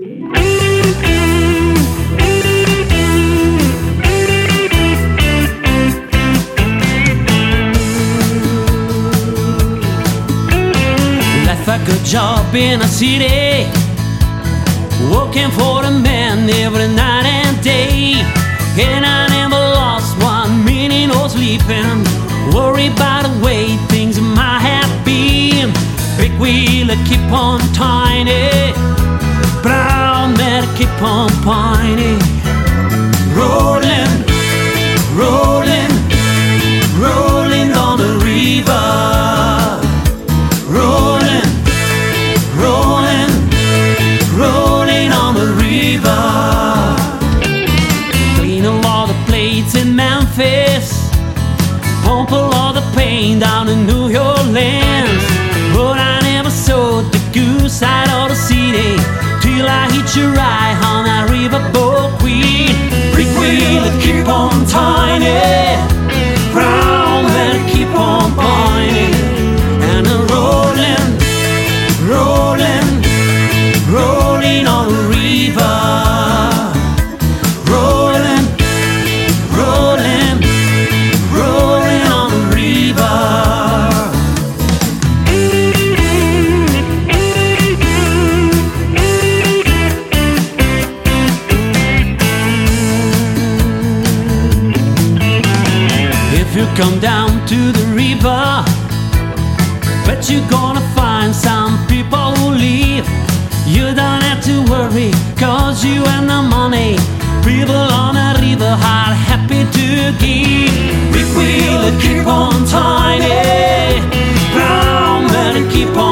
Like a job in a city. Working for a man every night and day. And I never lost one minute or sleeping. Worry about the way things might have been. Big wheel keep on tiny. Keep on pining. Rolling, rolling, rolling down the river. Rolling, rolling, rolling on the river. Clean a lot of plates in Memphis. Pump a lot of pain down in New Orleans. But I never saw the good side of the city till I hit you right come down to the river, bet you're gonna find some people who live. You don't have to worry, cause you have the money. People on a river are happy to give. Keep on tiny, brown men keep on.